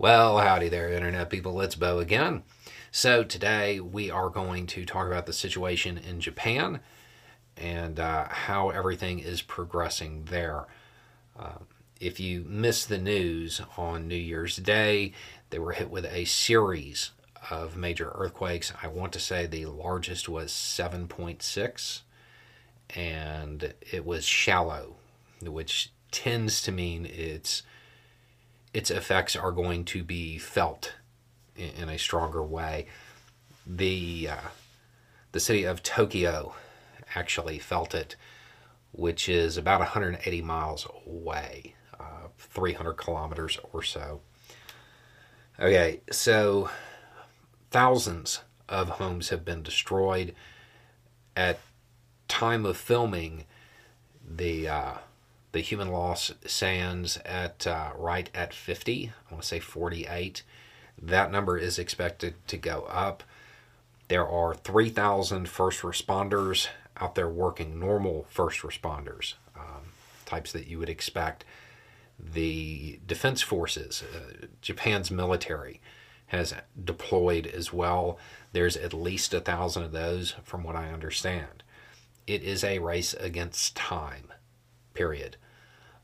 Well, howdy there, Internet people. It's Beau again. So, today we are going to talk about the situation in Japan and uh, how everything is progressing there. Uh, if you missed the news on New Year's Day, they were hit with a series of major earthquakes. I want to say the largest was 7.6, and it was shallow, which tends to mean it's its effects are going to be felt in, in a stronger way. The uh, the city of Tokyo actually felt it, which is about 180 miles away, uh, 300 kilometers or so. Okay, so thousands of homes have been destroyed. At time of filming, the uh, the human loss stands at uh, right at 50. I want to say 48. That number is expected to go up. There are 3,000 first responders out there working, normal first responders, um, types that you would expect. The defense forces, uh, Japan's military, has deployed as well. There's at least a thousand of those, from what I understand. It is a race against time period.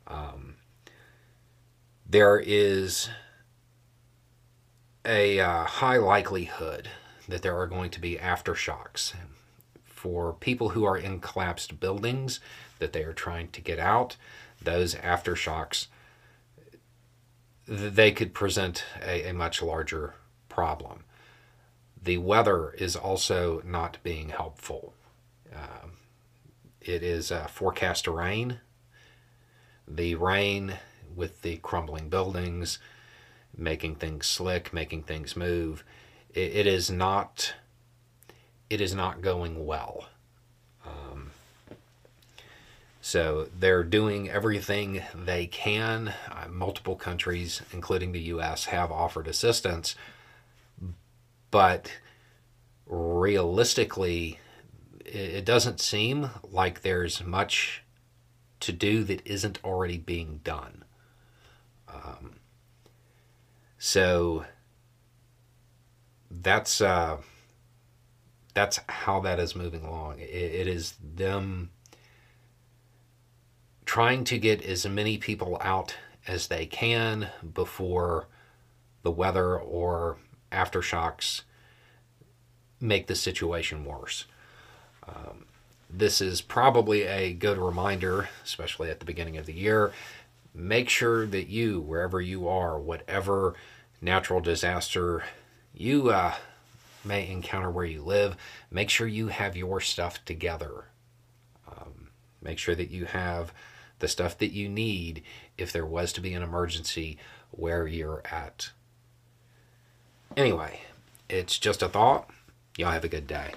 Um, there is a uh, high likelihood that there are going to be aftershocks for people who are in collapsed buildings that they are trying to get out. Those aftershocks, they could present a, a much larger problem. The weather is also not being helpful. Uh, it is uh, forecast rain the rain with the crumbling buildings, making things slick, making things move. it, it is not. It is not going well. Um, so they're doing everything they can. Uh, multiple countries, including the U.S., have offered assistance, but realistically, it doesn't seem like there's much to do that isn't already being done. Um, so that's uh, that's how that is moving along. It, it is them trying to get as many people out as they can before the weather or aftershocks make the situation worse. Um, this is probably a good reminder, especially at the beginning of the year. Make sure that you, wherever you are, whatever natural disaster you uh, may encounter where you live, make sure you have your stuff together. Um, make sure that you have the stuff that you need if there was to be an emergency where you're at. Anyway, it's just a thought. Y'all have a good day.